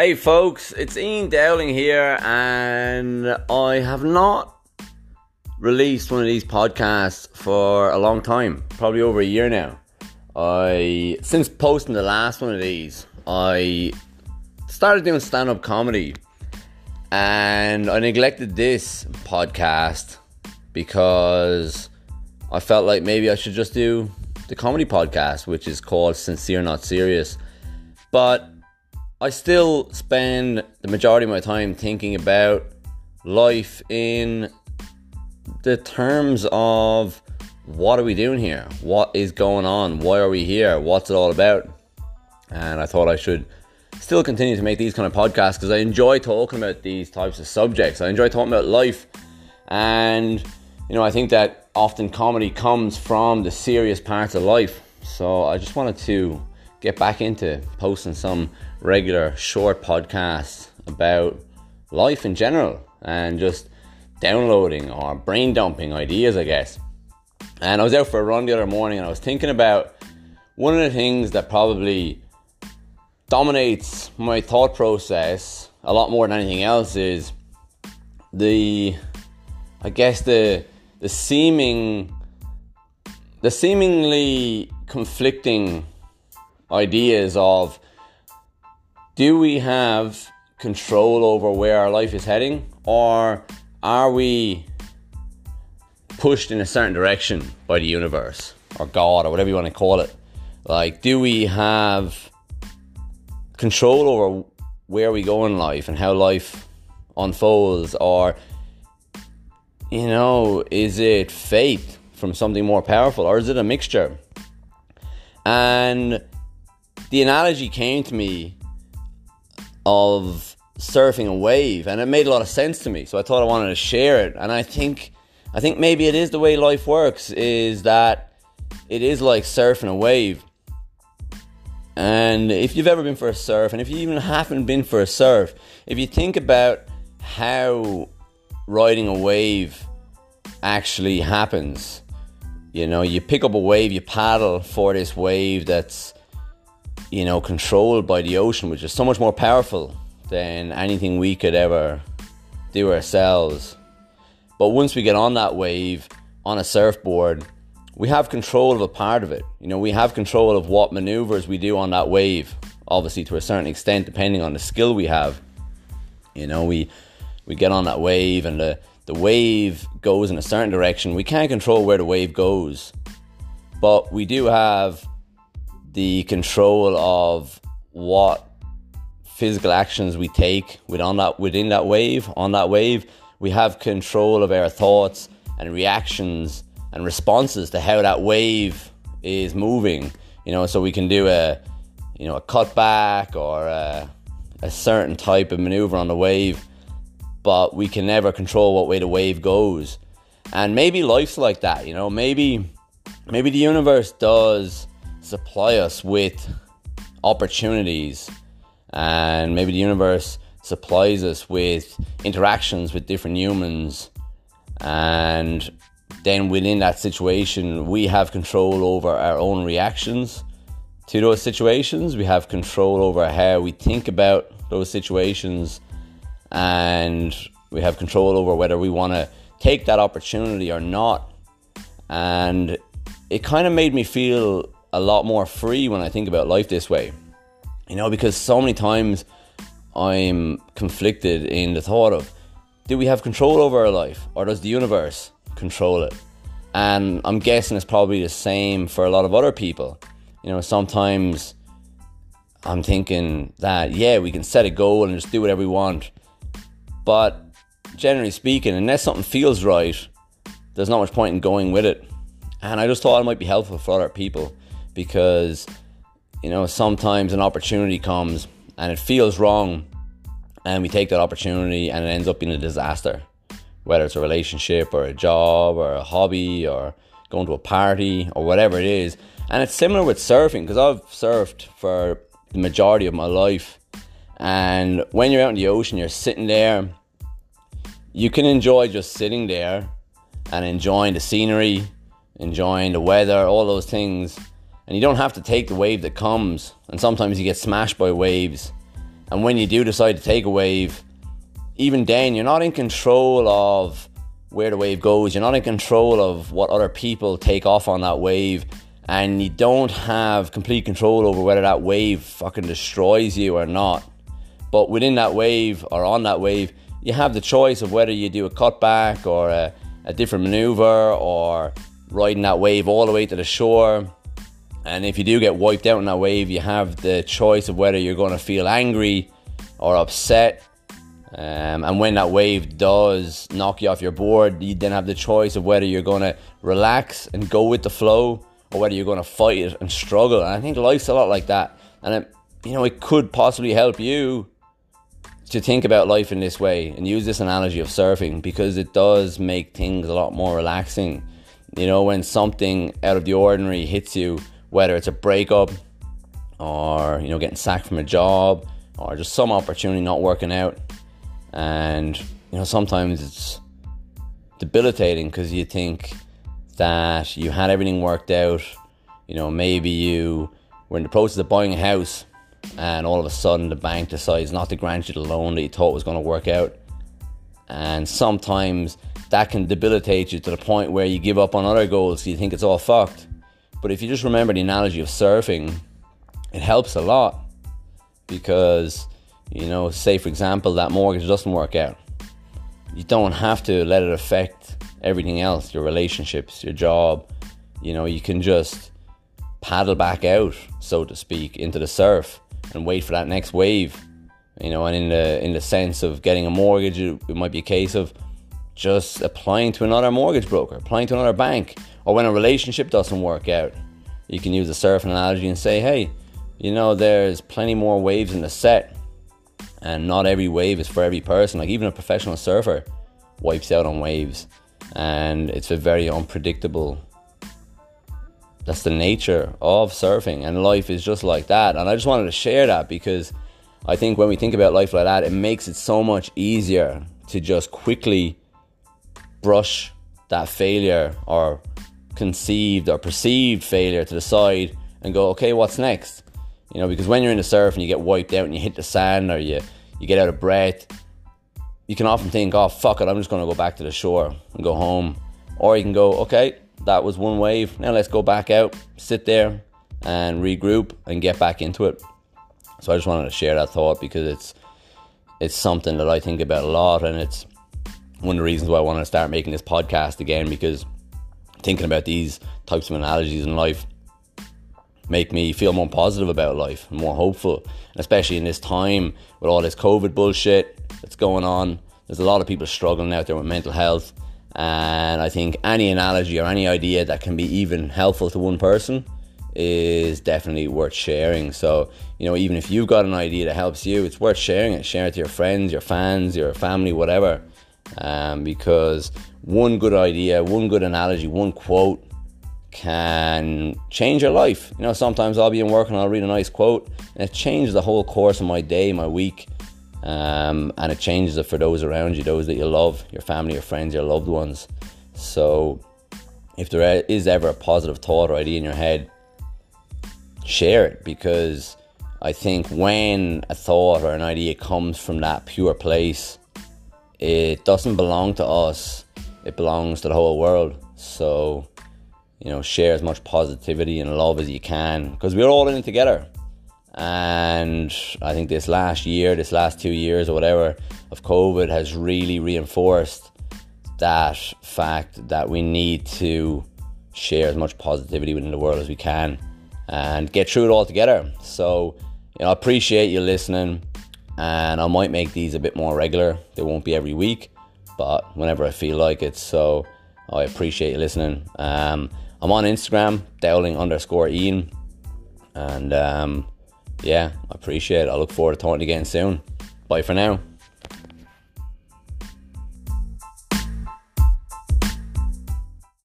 Hey folks, it's Ian Dowling here, and I have not released one of these podcasts for a long time, probably over a year now. I since posting the last one of these, I started doing stand-up comedy, and I neglected this podcast because I felt like maybe I should just do the comedy podcast, which is called Sincere Not Serious. But I still spend the majority of my time thinking about life in the terms of what are we doing here? What is going on? Why are we here? What's it all about? And I thought I should still continue to make these kind of podcasts because I enjoy talking about these types of subjects. I enjoy talking about life. And, you know, I think that often comedy comes from the serious parts of life. So I just wanted to get back into posting some regular short podcasts about life in general and just downloading or brain dumping ideas, I guess. And I was out for a run the other morning and I was thinking about one of the things that probably dominates my thought process a lot more than anything else is the I guess the the seeming the seemingly conflicting ideas of do we have control over where our life is heading or are we pushed in a certain direction by the universe or God or whatever you want to call it? Like, do we have control over where we go in life and how life unfolds? Or, you know, is it fate from something more powerful or is it a mixture? And the analogy came to me of surfing a wave and it made a lot of sense to me so i thought i wanted to share it. And i think i think maybe it is the way life works is that it is like surfing a wave. And if you've ever been for a surf and if you even haven't been for a surf if you think about how riding a wave actually happens you know you pick up a wave you paddle for this wave that's you know, controlled by the ocean, which is so much more powerful than anything we could ever do ourselves. But once we get on that wave on a surfboard, we have control of a part of it. You know, we have control of what maneuvers we do on that wave, obviously to a certain extent, depending on the skill we have. You know, we we get on that wave and the, the wave goes in a certain direction. We can't control where the wave goes. But we do have the control of what physical actions we take within that within that wave on that wave we have control of our thoughts and reactions and responses to how that wave is moving you know? So we can do a you know a cutback or a, a certain type of maneuver on the wave but we can never control what way the wave goes. And maybe life's like that you know? Maybe maybe the universe does supply us with opportunities and maybe the universe supplies us with interactions with different humans. And then within that situation we have control over our own reactions to those situations. We have control over how we think about those situations. And we have control over whether we want to take that opportunity or not. And it kind of made me feel a lot more free when I think about life this way. You know, because so many times I'm conflicted in the thought of do we have control over our life or does the universe control it? And I'm guessing it's probably the same for a lot of other people. You know, sometimes I'm thinking that, yeah, we can set a goal and just do whatever we want. But generally speaking, unless something feels right, there's not much point in going with it. And I just thought it might be helpful for other people because you know sometimes an opportunity comes and it feels wrong and we take that opportunity and it ends up being a disaster whether it's a relationship or a job or a hobby or going to a party or whatever it is. And it's similar with surfing because I've surfed for the majority of my life. And when you're out in the ocean you're sitting there you can enjoy just sitting there and enjoying the scenery enjoying the weather all those things and you don't have to take the wave that comes. And sometimes you get smashed by waves, And when you do decide to take a wave, even then, you're not in control of where the wave goes. You're not in control of what other people take off on that wave. And you don't have complete control over whether that wave fucking destroys you or not. But within that wave or on that wave, you have the choice of whether you do a cutback or a, a different maneuver or riding that wave all the way to the shore. And if you do get wiped out in that wave, you have the choice of whether you're going to feel angry or upset. Um, and when that wave does knock you off your board, you then have the choice of whether you're going to relax and go with the flow or whether you're going to fight it and struggle. And I think life's a lot like that. And it, you know, it could possibly help you to think about life in this way and use this analogy of surfing because it does make things a lot more relaxing. You know, when something out of the ordinary hits you, whether it's a breakup or, you know, getting sacked from a job or just some opportunity not working out. And, you know, sometimes it's debilitating because you think that you had everything worked out. You know, maybe you were in the process of buying a house and all of a sudden the bank decides not to grant you the loan that you thought was going to work out. And sometimes that can debilitate you to the point where you give up on other goals, you think it's all fucked. But if you just remember the analogy of surfing, it helps a lot because, you know, say for example, that mortgage doesn't work out. You don't have to let it affect everything else your relationships, your job. You know, you can just paddle back out, so to speak, into the surf and wait for that next wave. You know, and in the in the sense of getting a mortgage, it, it might be a case of just applying to another mortgage broker, applying to another bank, or when a relationship doesn't work out, you can use a surf analogy and say, hey, you know, there's plenty more waves in the set, and not every wave is for every person. Like even a professional surfer wipes out on waves, and it's a very unpredictable that's the nature of surfing, and life is just like that. And I just wanted to share that because I think when we think about life like that, it makes it so much easier to just quickly brush that failure or conceived or perceived failure to the side and go, okay, what's next? You know, because when you're in the surf and you get wiped out and you hit the sand or you, you get out of breath, you can often think, oh, fuck it, I'm just going to go back to the shore and go home. Or you can go, okay, that was one wave. Now let's go back out, sit there, and regroup and get back into it. So I just wanted to share that thought because it's it's something that I think about a lot, and it's one of the reasons why I wanted to start making this podcast again because thinking about these types of analogies in life make me feel more positive about life, and more hopeful, and especially in this time with all this COVID bullshit that's going on. There's a lot of people struggling out there with mental health and I think any analogy or any idea that can be even helpful to one person is definitely worth sharing. So, you know, even if you've got an idea that helps you, it's worth sharing it. Share it to your friends, your fans, your family, whatever. Um, because one good idea, one good analogy, one quote can change your life. You know, sometimes I'll be in work and I'll read a nice quote and it changes the whole course of my day, my week um, and it changes it for those around you, those that you love, your family, your friends, your loved ones. So, if there is ever a positive thought or idea in your head, share it because I think when a thought or an idea comes from that pure place, it doesn't belong to us, it belongs to the whole world. So, you know, share as much positivity and love as you can because we're all in it together. And I think this last year, this last two years or whatever of COVID has really reinforced that fact that we need to share as much positivity within the world as we can and get through it all together. So, you know, I appreciate you listening and I might make these a bit more regular. They won't be every week, but whenever I feel like it. So I appreciate you listening. Um, I'm on Instagram, dowling underscore Ian. And um, yeah, I appreciate it. I look forward to talking again soon. Bye for now.